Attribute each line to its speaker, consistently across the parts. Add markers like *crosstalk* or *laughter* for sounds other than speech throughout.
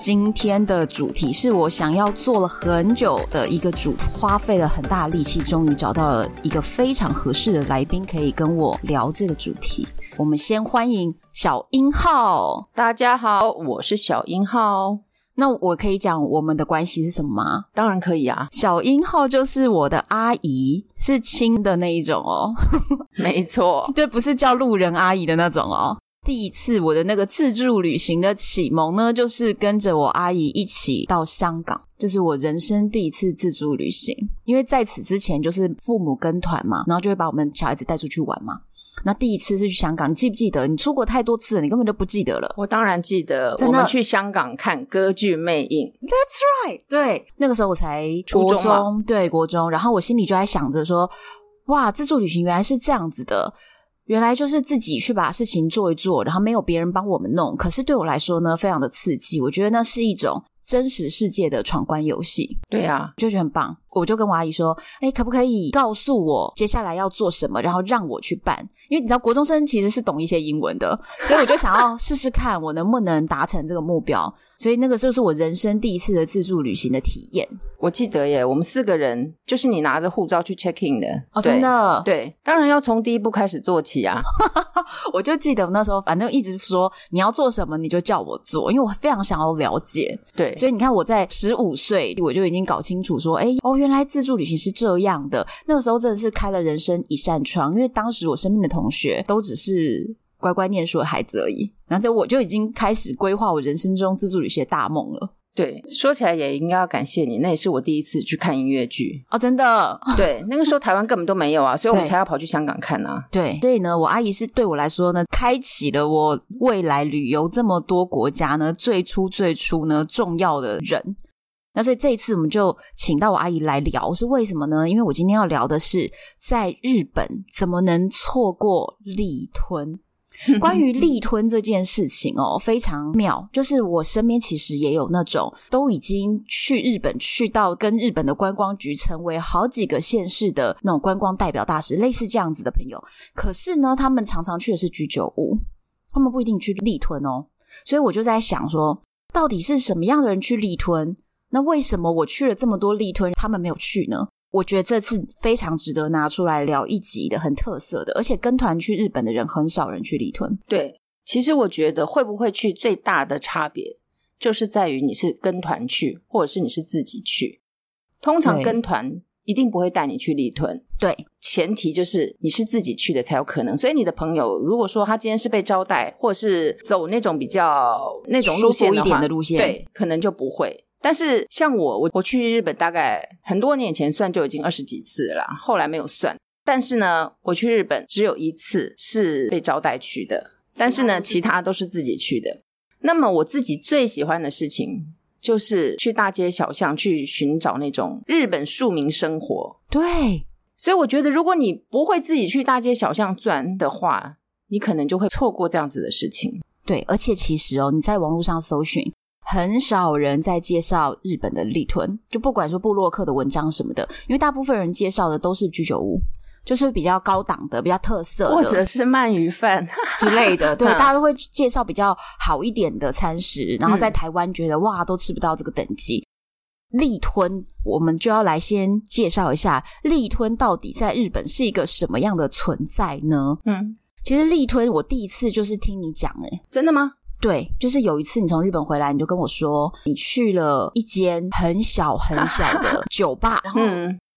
Speaker 1: 今天的主题是我想要做了很久的一个主，花费了很大的力气，终于找到了一个非常合适的来宾，可以跟我聊这个主题。我们先欢迎小英浩。
Speaker 2: 大家好，我是小英浩。
Speaker 1: 那我可以讲我们的关系是什么吗？
Speaker 2: 当然可以啊。
Speaker 1: 小英浩就是我的阿姨，是亲的那一种哦。
Speaker 2: 没错，*laughs*
Speaker 1: 对，不是叫路人阿姨的那种哦。第一次我的那个自助旅行的启蒙呢，就是跟着我阿姨一起到香港，就是我人生第一次自助旅行。因为在此之前就是父母跟团嘛，然后就会把我们小孩子带出去玩嘛。那第一次是去香港，你记不记得？你出国太多次了，你根本就不记得了。
Speaker 2: 我当然记得，我们去香港看歌剧魅影。
Speaker 1: That's right，对，那个时候我才国中，初中对，国中。然后我心里就在想着说，哇，自助旅行原来是这样子的。原来就是自己去把事情做一做，然后没有别人帮我们弄。可是对我来说呢，非常的刺激。我觉得那是一种真实世界的闯关游戏。
Speaker 2: 对啊，
Speaker 1: 就觉得很棒。我就跟我阿姨说：“哎，可不可以告诉我接下来要做什么，然后让我去办？因为你知道，国中生其实是懂一些英文的，*laughs* 所以我就想要试试看我能不能达成这个目标。所以那个就是我人生第一次的自助旅行的体验。
Speaker 2: 我记得耶，我们四个人就是你拿着护照去 check in 的
Speaker 1: 哦，真的
Speaker 2: 对，当然要从第一步开始做起啊。*laughs*
Speaker 1: 我就记得那时候，反正一直说你要做什么，你就叫我做，因为我非常想要了解。
Speaker 2: 对，
Speaker 1: 所以你看我在十五岁，我就已经搞清楚说，哎哦。原来自助旅行是这样的，那个时候真的是开了人生一扇窗。因为当时我身边的同学都只是乖乖念书的孩子而已，然后我就已经开始规划我人生中自助旅行的大梦了。
Speaker 2: 对，说起来也应该要感谢你，那也是我第一次去看音乐剧
Speaker 1: 哦，真的。
Speaker 2: 对，那个时候台湾根本都没有啊，所以我们才要跑去香港看啊。
Speaker 1: 对，所以呢，我阿姨是对我来说呢，开启了我未来旅游这么多国家呢，最初最初呢，重要的人。那所以这一次我们就请到我阿姨来聊，是为什么呢？因为我今天要聊的是在日本怎么能错过立吞。*laughs* 关于立吞这件事情哦，*laughs* 非常妙。就是我身边其实也有那种都已经去日本，去到跟日本的观光局成为好几个县市的那种观光代表大使，类似这样子的朋友。可是呢，他们常常去的是居酒屋，他们不一定去立吞哦。所以我就在想说，到底是什么样的人去立吞？那为什么我去了这么多立吞，他们没有去呢？我觉得这次非常值得拿出来聊一集的，很特色的，而且跟团去日本的人很少人去立屯。
Speaker 2: 对，其实我觉得会不会去最大的差别，就是在于你是跟团去，或者是你是自己去。通常跟团一定不会带你去立屯，
Speaker 1: 对，
Speaker 2: 前提就是你是自己去的才有可能。所以你的朋友如果说他今天是被招待，或者是走那种比较那种路线
Speaker 1: 一点的路线，
Speaker 2: 对，可能就不会。但是像我，我我去日本大概很多年前算就已经二十几次了啦，后来没有算。但是呢，我去日本只有一次是被招待去的，但是呢，其他都是自己去的。那么我自己最喜欢的事情就是去大街小巷去寻找那种日本庶民生活。
Speaker 1: 对，
Speaker 2: 所以我觉得如果你不会自己去大街小巷转的话，你可能就会错过这样子的事情。
Speaker 1: 对，而且其实哦，你在网络上搜寻。很少人在介绍日本的立吞，就不管说布洛克的文章什么的，因为大部分人介绍的都是居酒屋，就是比较高档的、比较特色的，
Speaker 2: 或者是鳗鱼饭
Speaker 1: 之类的。*laughs* 对，大家都会介绍比较好一点的餐食，然后在台湾觉得、嗯、哇，都吃不到这个等级。立吞，我们就要来先介绍一下立吞到底在日本是一个什么样的存在呢？嗯，其实立吞我第一次就是听你讲、欸，诶
Speaker 2: 真的吗？
Speaker 1: 对，就是有一次你从日本回来，你就跟我说，你去了一间很小很小的 *laughs* 酒吧，然后。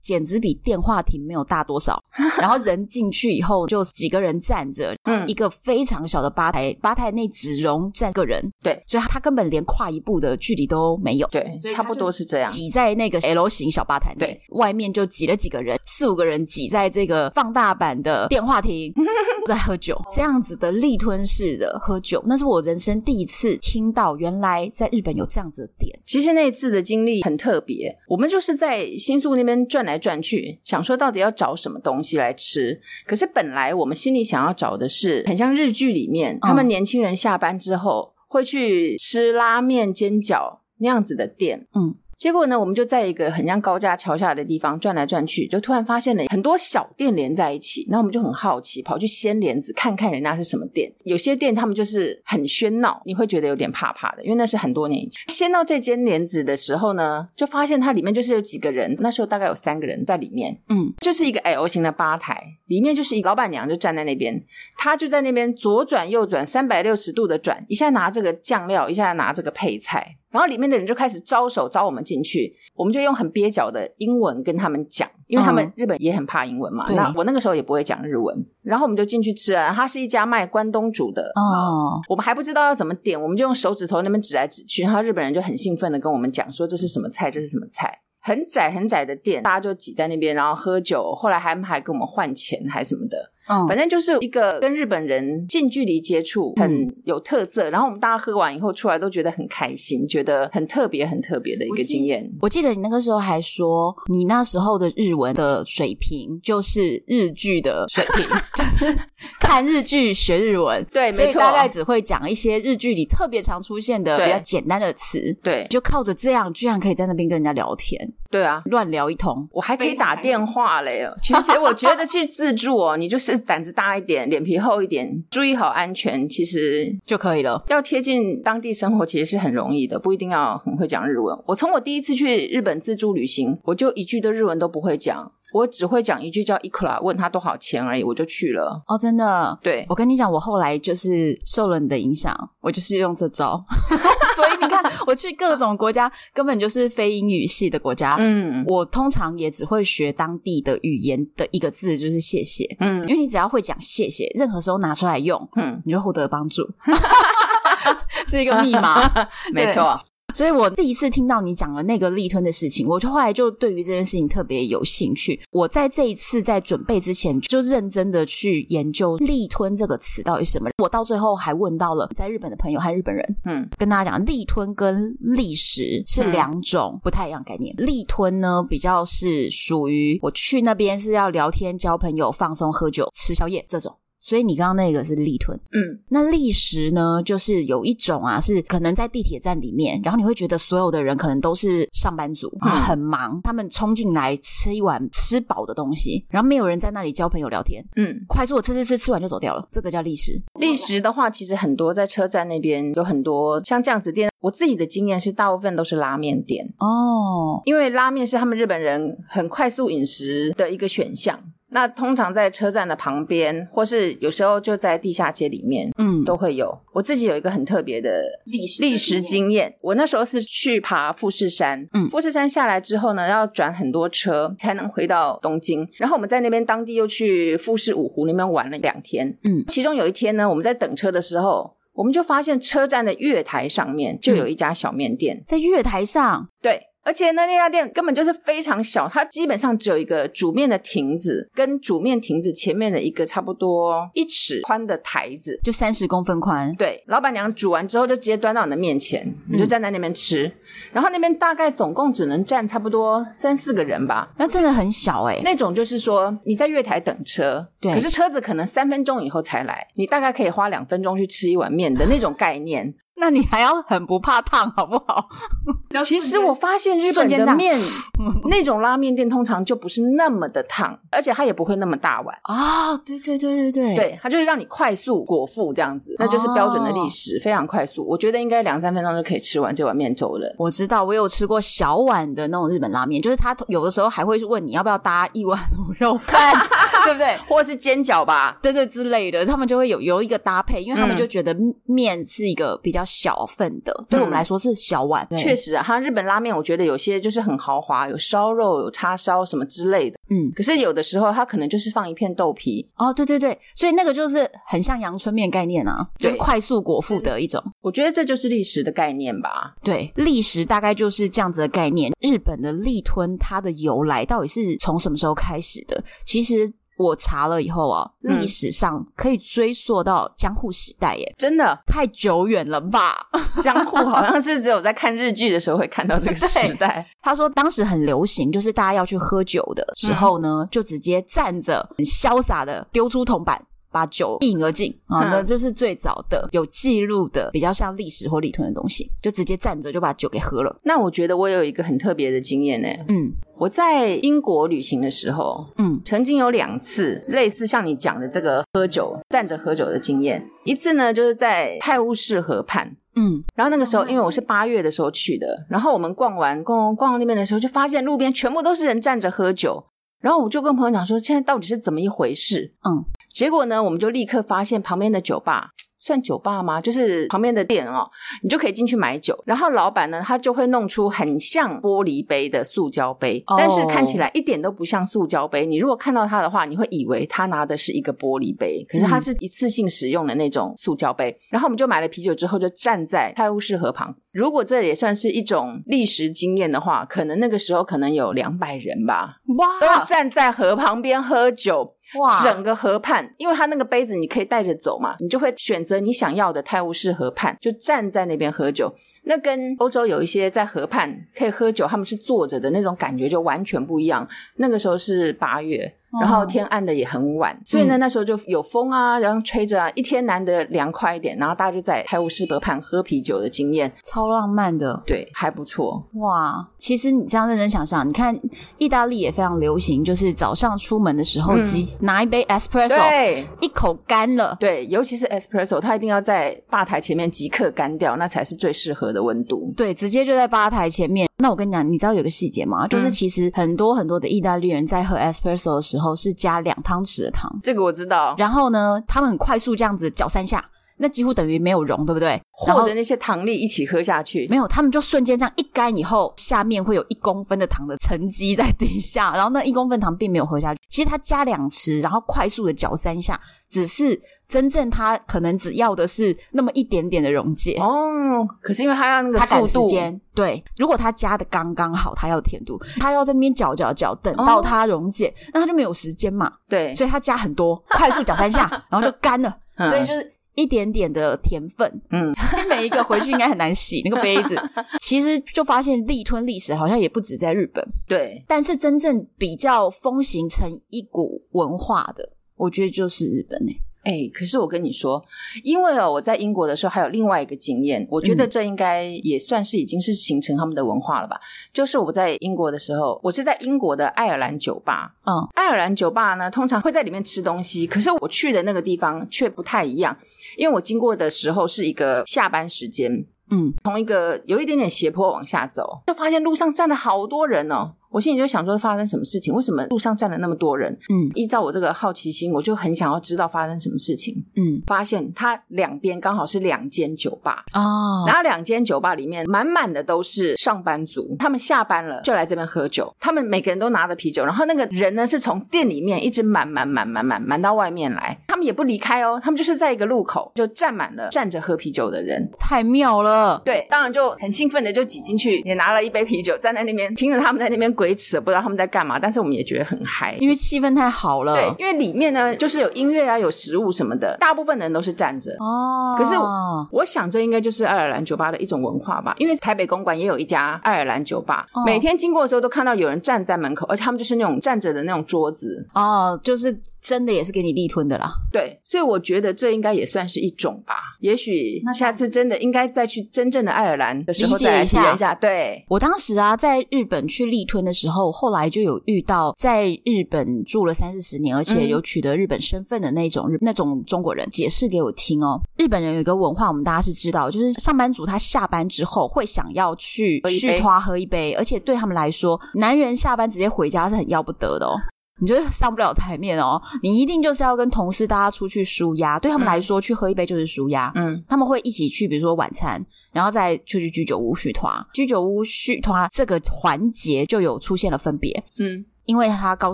Speaker 1: 嗯简直比电话亭没有大多少，*laughs* 然后人进去以后就几个人站着，嗯，一个非常小的吧台，吧台内只容站个人，
Speaker 2: 对，
Speaker 1: 所以他他根本连跨一步的距离都没有，
Speaker 2: 对，差不多是这样，
Speaker 1: 挤在那个 L 型小吧台内，
Speaker 2: 对，
Speaker 1: 外面就挤了几个人，四五个人挤在这个放大版的电话亭 *laughs* 在喝酒，这样子的力吞式的喝酒，那是我人生第一次听到，原来在日本有这样子的点。
Speaker 2: 其实那次的经历很特别，我们就是在新宿那边转来。来转去，想说到底要找什么东西来吃。可是本来我们心里想要找的是很像日剧里面，他们年轻人下班之后会去吃拉面、煎饺那样子的店。嗯。结果呢，我们就在一个很像高架桥下的地方转来转去，就突然发现了很多小店连在一起。那我们就很好奇，跑去掀帘子看看人家是什么店。有些店他们就是很喧闹，你会觉得有点怕怕的，因为那是很多年以前。掀到这间帘子的时候呢，就发现它里面就是有几个人，那时候大概有三个人在里面，嗯，就是一个 L 型的吧台，里面就是一个老板娘就站在那边，她就在那边左转右转，三百六十度的转，一下拿这个酱料，一下拿这个配菜。然后里面的人就开始招手招我们进去，我们就用很蹩脚的英文跟他们讲，因为他们日本也很怕英文嘛。嗯、那我那个时候也不会讲日文，然后我们就进去吃啊。它是一家卖关东煮的哦，我们还不知道要怎么点，我们就用手指头那边指来指去，然后日本人就很兴奋的跟我们讲说，这是什么菜，这是什么菜。很窄很窄的店，大家就挤在那边，然后喝酒。后来还还跟我们换钱还什么的。嗯，反正就是一个跟日本人近距离接触，很有特色。嗯、然后我们大家喝完以后出来都觉得很开心，觉得很特别、很特别的一个经验。
Speaker 1: 我记得你那个时候还说，你那时候的日文的水平就是日剧的水平，*laughs* 就是看日剧学日文。
Speaker 2: 对，没错，
Speaker 1: 大概只会讲一些日剧里特别常出现的比较简单的词。
Speaker 2: 对，
Speaker 1: 就靠着这样，居然可以在那边跟人家聊天。
Speaker 2: 对啊，
Speaker 1: 乱聊一通，
Speaker 2: 我还可以打电话嘞。其实我觉得去自助哦，你就是。胆子大一点，脸皮厚一点，注意好安全，其实
Speaker 1: 就可以了。
Speaker 2: 要贴近当地生活，其实是很容易的，不一定要很会讲日文。我从我第一次去日本自助旅行，我就一句的日文都不会讲，我只会讲一句叫 “ikura”，问他多少钱而已，我就去了。
Speaker 1: 哦，真的？
Speaker 2: 对，
Speaker 1: 我跟你讲，我后来就是受了你的影响，我就是用这招。*laughs* 所以你看，我去各种国家，根本就是非英语系的国家。嗯，我通常也只会学当地的语言的一个字，就是谢谢。嗯，因为你只要会讲谢谢，任何时候拿出来用，嗯，你就获得帮助。*laughs* 是一个密码，*laughs*
Speaker 2: 没错。
Speaker 1: 所以我第一次听到你讲了那个立吞的事情，我就后来就对于这件事情特别有兴趣。我在这一次在准备之前，就认真的去研究“立吞”这个词到底是什么。我到最后还问到了在日本的朋友和日本人，嗯，跟大家讲，立吞跟立食是两种不太一样概念。嗯、立吞呢，比较是属于我去那边是要聊天、交朋友、放松、喝酒、吃宵夜这种。所以你刚刚那个是立吞，嗯，那立食呢，就是有一种啊，是可能在地铁站里面，然后你会觉得所有的人可能都是上班族，嗯、很忙，他们冲进来吃一碗吃饱的东西，然后没有人在那里交朋友聊天，嗯，快速的吃吃吃，吃完就走掉了，这个叫立食。
Speaker 2: 立食的话，其实很多在车站那边有很多像这样子店，我自己的经验是大部分都是拉面店哦，因为拉面是他们日本人很快速饮食的一个选项。那通常在车站的旁边，或是有时候就在地下街里面，嗯，都会有。我自己有一个很特别的历史历史经验。我那时候是去爬富士山，嗯，富士山下来之后呢，要转很多车才能回到东京。然后我们在那边当地又去富士五湖那边玩了两天，嗯，其中有一天呢，我们在等车的时候，我们就发现车站的月台上面就有一家小面店，
Speaker 1: 在月台上，
Speaker 2: 对。而且呢，那家店根本就是非常小，它基本上只有一个煮面的亭子，跟煮面亭子前面的一个差不多一尺宽的台子，
Speaker 1: 就三十公分宽。
Speaker 2: 对，老板娘煮完之后就直接端到你的面前，你就站在那边吃。嗯、然后那边大概总共只能站差不多三四个人吧，
Speaker 1: 那真的很小哎、欸。
Speaker 2: 那种就是说你在月台等车，对，可是车子可能三分钟以后才来，你大概可以花两分钟去吃一碗面的那种概念。
Speaker 1: 那你还要很不怕烫，好不好？*laughs*
Speaker 2: 其实我发现日本的面 *laughs* 那种拉面店通常就不是那么的烫，而且它也不会那么大碗
Speaker 1: 啊、哦。对对对对对，
Speaker 2: 对，它就是让你快速果腹这样子，那就是标准的历史，哦、非常快速。我觉得应该两三分钟就可以吃完这碗面粥了。
Speaker 1: 我知道，我有吃过小碗的那种日本拉面，就是他有的时候还会问你要不要搭一碗卤肉饭，*laughs* 对不对？
Speaker 2: 或者是煎饺吧，
Speaker 1: 对对之类的，他们就会有有一个搭配，因为他们就觉得面是一个比较。小份的，对我们来说是小碗。
Speaker 2: 确、嗯、实啊，它日本拉面，我觉得有些就是很豪华，有烧肉、有叉烧什么之类的。嗯，可是有的时候它可能就是放一片豆皮。
Speaker 1: 哦，对对对，所以那个就是很像阳春面概念啊，就是快速果腹的一种。
Speaker 2: 我觉得这就是历史的概念吧。
Speaker 1: 对，历史大概就是这样子的概念。日本的立吞它的由来到底是从什么时候开始的？其实。我查了以后啊，历史上可以追溯到江户时代耶，
Speaker 2: 真的
Speaker 1: 太久远了吧？*laughs*
Speaker 2: 江户好像是只有在看日剧的时候会看到这个时代。*laughs*
Speaker 1: 他说当时很流行，就是大家要去喝酒的时候呢，嗯、就直接站着，很潇洒的丢出铜板。把酒一饮而尽啊，那这是最早的有记录的，比较像历史或立吞的东西，就直接站着就把酒给喝了。
Speaker 2: 那我觉得我有一个很特别的经验呢。嗯，我在英国旅行的时候，嗯，曾经有两次类似像你讲的这个喝酒站着喝酒的经验。一次呢，就是在泰晤士河畔，嗯，然后那个时候因为我是八月的时候去的，然后我们逛完逛逛那边的时候，就发现路边全部都是人站着喝酒，然后我就跟朋友讲说，现在到底是怎么一回事？嗯。结果呢，我们就立刻发现旁边的酒吧。算酒吧吗？就是旁边的店哦，你就可以进去买酒。然后老板呢，他就会弄出很像玻璃杯的塑胶杯，oh. 但是看起来一点都不像塑胶杯。你如果看到他的话，你会以为他拿的是一个玻璃杯，可是它是一次性使用的那种塑胶杯。嗯。然后我们就买了啤酒之后，就站在泰晤士河旁。如果这也算是一种历史经验的话，可能那个时候可能有两百人吧，哇，都站在河旁边喝酒。哇！整个河畔，因为他那个杯子你可以带着走嘛，你就会选择你想要的泰晤士河畔，就站在那边喝酒。那跟欧洲有一些在河畔可以喝酒，他们是坐着的那种感觉就完全不一样。那个时候是八月。然后天暗的也很晚，所以呢，那时候就有风啊，然后吹着啊，一天难得凉快一点，然后大家就在泰晤士河畔喝啤酒的经验，
Speaker 1: 超浪漫的，
Speaker 2: 对，还不错。
Speaker 1: 哇。其实你这样认真想想，你看意大利也非常流行，就是早上出门的时候，即、嗯、拿一杯 espresso，对，一口干了，
Speaker 2: 对，尤其是 espresso，它一定要在吧台前面即刻干掉，那才是最适合的温度，
Speaker 1: 对，直接就在吧台前面。那我跟你讲，你知道有个细节吗？就是其实很多很多的意大利人在喝 espresso 的时候是加两汤匙的糖，
Speaker 2: 这个我知道。
Speaker 1: 然后呢，他们很快速这样子搅三下，那几乎等于没有溶，对不对？
Speaker 2: 或者那些糖粒一起喝下去，
Speaker 1: 没有，他们就瞬间这样一干以后，下面会有一公分的糖的沉积在底下，然后那一公分糖并没有喝下去。其实它加两匙，然后快速的搅三下，只是。真正他可能只要的是那么一点点的溶解。
Speaker 2: 哦，可是因为他要那个速度，
Speaker 1: 对，如果他加的刚刚好，他要甜度，他要在那边搅搅搅，等到它溶解，哦，那他就没有时间嘛，
Speaker 2: 对，
Speaker 1: 所以他加很多，快速搅三下，然后就干了，*laughs* 嗯，所以就是一点点的甜分，嗯，所以每一个回去应该很难洗那个杯子。*laughs* 其实就发现立吞历史好像也不止在日本，
Speaker 2: 对，
Speaker 1: 但是真正比较风行成一股文化的，我觉得就是日本诶、欸
Speaker 2: 哎、欸，可是我跟你说，因为哦，我在英国的时候还有另外一个经验，我觉得这应该也算是已经是形成他们的文化了吧。就是我在英国的时候，我是在英国的爱尔兰酒吧。嗯，爱尔兰酒吧呢，通常会在里面吃东西，可是我去的那个地方却不太一样，因为我经过的时候是一个下班时间。嗯，从一个有一点点斜坡往下走，就发现路上站了好多人哦。我心里就想说，发生什么事情？为什么路上站了那么多人？嗯，依照我这个好奇心，我就很想要知道发生什么事情。嗯，发现它两边刚好是两间酒吧哦，然后两间酒吧里面满满的都是上班族，他们下班了就来这边喝酒。他们每个人都拿着啤酒，然后那个人呢是从店里面一直满满满满满满到外面来，他们也不离开哦，他们就是在一个路口就站满了站着喝啤酒的人，
Speaker 1: 太妙了。
Speaker 2: 对，当然就很兴奋的就挤进去，也拿了一杯啤酒，站在那边听着他们在那边滚。维持不知道他们在干嘛，但是我们也觉得很嗨，
Speaker 1: 因为气氛太好了。
Speaker 2: 对，因为里面呢就是有音乐啊，有食物什么的，大部分的人都是站着哦。可是我，我想这应该就是爱尔兰酒吧的一种文化吧，因为台北公馆也有一家爱尔兰酒吧，哦，每天经过的时候都看到有人站在门口，而且他们就是那种站着的那种桌子
Speaker 1: 哦，就是真的也是给你立吞的啦。
Speaker 2: 对，所以我觉得这应该也算是一种吧。也许那下次真的应该再去真正的爱尔兰的时候再来体验一下。对，
Speaker 1: 我当时啊在日本去立吞的时候，后来就有遇到在日本住了三四十年，而且有取得日本身份的那种日、嗯、那种中国人解释给我听哦。日本人有一个文化，我们大家是知道，就是上班族他下班之后会想要去续花喝一杯，而且对他们来说，男人下班直接回家是很要不得的哦。你觉得上不了台面哦，你一定就是要跟同事大家出去舒压。对他们来说，嗯、去喝一杯就是舒压。嗯，他们会一起去，比如说晚餐，然后再出去居酒屋续团。居酒屋续团这个环节就有出现了分别。嗯，因为他告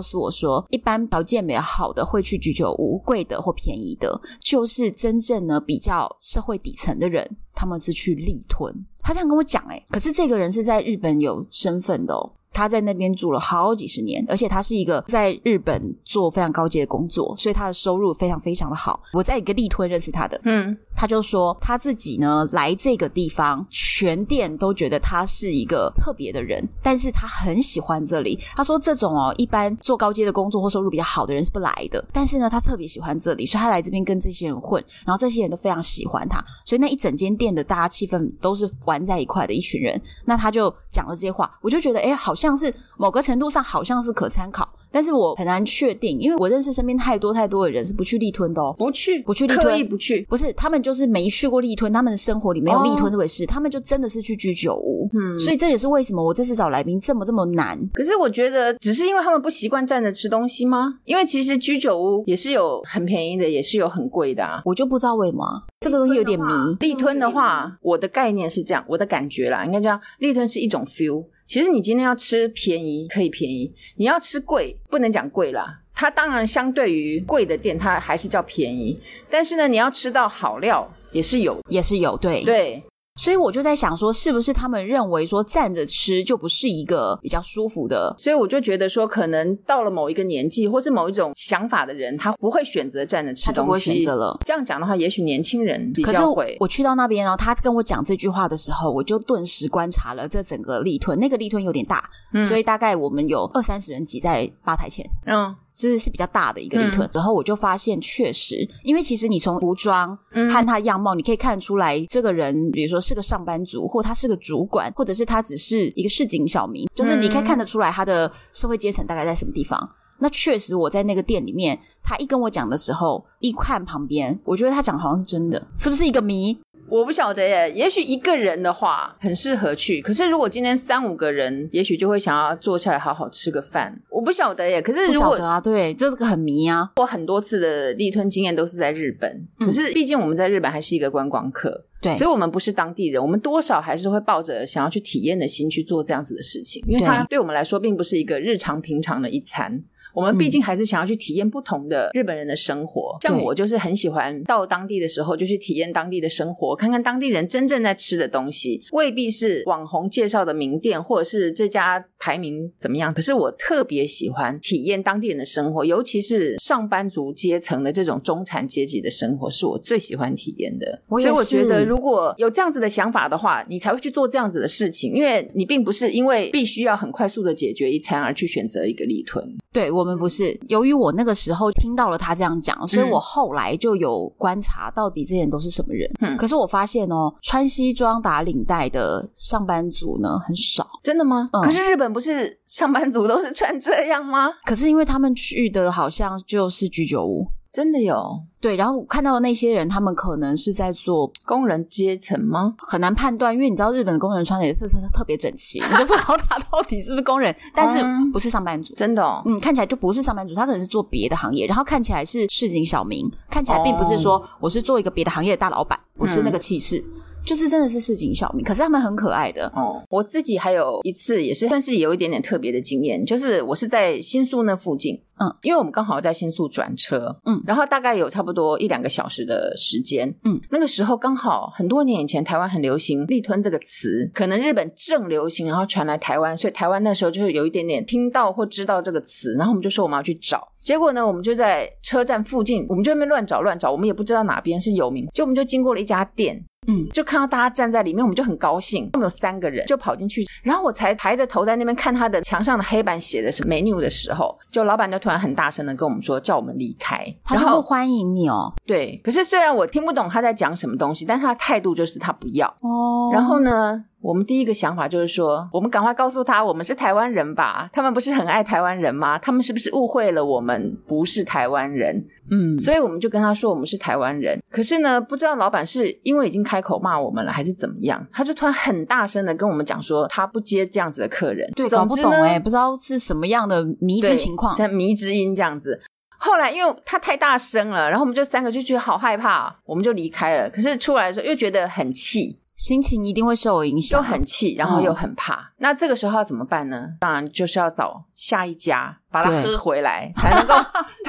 Speaker 1: 诉我说，一般条件比较好的会去居酒屋，贵的或便宜的，就是真正呢比较社会底层的人，他们是去立吞。他这样跟我讲，诶可是这个人是在日本有身份的哦。他在那边住了好几十年，而且他是一个在日本做非常高阶的工作，所以他的收入非常非常的好。我在一个立推认识他的，嗯，他就说他自己呢来这个地方，全店都觉得他是一个特别的人，但是他很喜欢这里。他说这种哦，一般做高阶的工作或收入比较好的人是不来的，但是呢，他特别喜欢这里，所以他来这边跟这些人混，然后这些人都非常喜欢他，所以那一整间店的大家气氛都是玩在一块的一群人。那他就讲了这些话，我就觉得哎，好像是某个程度上好像是可参考。但是我很难确定，因为我认识身边太多太多的人是不去立吞的哦，
Speaker 2: 不去
Speaker 1: 不去立吞，
Speaker 2: 刻意不去，
Speaker 1: 不是他们就是没去过立吞，他们的生活里没有立吞这回事，哦、他们就真的是去居酒屋。嗯，所以这也是为什么我这次找来宾这么这么难。
Speaker 2: 可是我觉得只是因为他们不习惯站着吃东西吗？因为其实居酒屋也是有很便宜的，也是有很贵的啊。
Speaker 1: 我就不知道为什么这个东西有点迷。
Speaker 2: 立吞的话，我的概念是这样，我的感觉啦，应该这样，立吞是一种 feel。其实你今天要吃便宜可以便宜，你要吃贵不能讲贵啦。它当然相对于贵的店，它还是叫便宜。但是呢，你要吃到好料也是有，
Speaker 1: 也是有，对
Speaker 2: 对。
Speaker 1: 所以我就在想说，是不是他们认为说站着吃就不是一个比较舒服的？
Speaker 2: 所以我就觉得说，可能到了某一个年纪，或是某一种想法的人，他不会选择站着吃东西，他
Speaker 1: 就不会选择了。
Speaker 2: 这样讲的话，也许年轻人比较会。
Speaker 1: 可是我去到那边，然后他跟我讲这句话的时候，我就顿时观察了这整个立吞。那个立吞有点大，嗯，所以大概我们有二三十人挤在吧台前，嗯。就是是比较大的一个立吞，嗯、然后我就发现确实，因为其实你从服装和他样貌，你可以看出来这个人，比如说是个上班族，或他是个主管，或者是他只是一个市井小民，就是你可以看得出来他的社会阶层大概在什么地方。那确实，我在那个店里面，他一跟我讲的时候，一看旁边，我觉得他讲好像是真的，是不是一个谜？
Speaker 2: 我不晓得耶，也许一个人的话很适合去，可是如果今天三五个人，也许就会想要坐下来好好吃个饭。我不晓得耶，可是如果
Speaker 1: 不晓得啊，对，这个很迷啊。
Speaker 2: 我很多次的立吞经验都是在日本，嗯、可是毕竟我们在日本还是一个观光客，对，所以我们不是当地人，我们多少还是会抱着想要去体验的心去做这样子的事情，因为它对我们来说并不是一个日常平常的一餐。我们毕竟还是想要去体验不同的日本人的生活，嗯、像我就是很喜欢到当地的时候就去体验当地的生活，看看当地人真正在吃的东西，未必是网红介绍的名店，或者是这家排名怎么样。可是我特别喜欢体验当地人的生活，尤其是上班族阶层的这种中产阶级的生活，是我最喜欢体验的。所以我觉得，如果有这样子的想法的话，你才会去做这样子的事情，因为你并不是因为必须要很快速的解决一餐而去选择一个立屯。
Speaker 1: 对。我们不是，由于我那个时候听到了他这样讲，所以我后来就有观察到底这些人都是什么人。嗯，可是我发现哦，穿西装打领带的上班族呢很少。
Speaker 2: 真的吗？嗯。可是日本不是上班族都是穿这样吗？
Speaker 1: 可是因为他们去的好像就是居酒屋。
Speaker 2: 真的有？
Speaker 1: 对，然后我看到的那些人，他们可能是在做
Speaker 2: 工人阶层吗？
Speaker 1: 很难判断，因为你知道日本的工人穿的也是特特别整齐，你都不知道他到底是不是工人，*laughs* 但是不是上班族，
Speaker 2: 真的哦，
Speaker 1: 嗯，看起来就不是上班族，他可能是做别的行业，然后看起来是市井小民，看起来并不是说我是做一个别的行业的大老板，不是那个气势。嗯就是真的是市井小民，可是他们很可爱的。
Speaker 2: 哦。我自己还有一次也是算是有一点点特别的经验，就是我是在新宿那附近，嗯，因为我们刚好在新宿转车，嗯，然后大概有差不多一两个小时的时间，嗯，那个时候刚好很多年以前台湾很流行“立吞”这个词，可能日本正流行，然后传来台湾，所以台湾那时候就是有一点点听到或知道这个词，然后我们就说我们要去找，结果呢，我们就在车站附近，我们就在那边乱找乱找，我们也不知道哪边是有名，就我们就经过了一家店。嗯，就看到大家站在里面，我们就很高兴。我们有三个人就跑进去，然后我才抬着头在那边看他的墙上的黑板写的是 menu 的时候，就老板就突然很大声的跟我们说，叫我们离开，
Speaker 1: 他就不欢迎你哦。
Speaker 2: 对，可是虽然我听不懂他在讲什么东西，但他的态度就是他不要哦。然后呢，我们第一个想法就是说，我们赶快告诉他，我们是台湾人吧？他们不是很爱台湾人吗？他们是不是误会了我们不是台湾人？嗯，所以我们就跟他说我们是台湾人。可是呢，不知道老板是因为已经开口骂我们了，还是怎么样？他就突然很大声的跟我们讲说，他不接这样子的客人。
Speaker 1: 对，搞不懂哎，不知道是什么样的迷之情况，
Speaker 2: 像迷之音这样子。后来因为他太大声了，然后我们就三个就觉得好害怕，我们就离开了。可是出来的时候又觉得很气。
Speaker 1: 心情一定会受影响，
Speaker 2: 又很气，然后又很怕。嗯、那这个时候要怎么办呢？当然就是要找下一家把它喝回来，才能够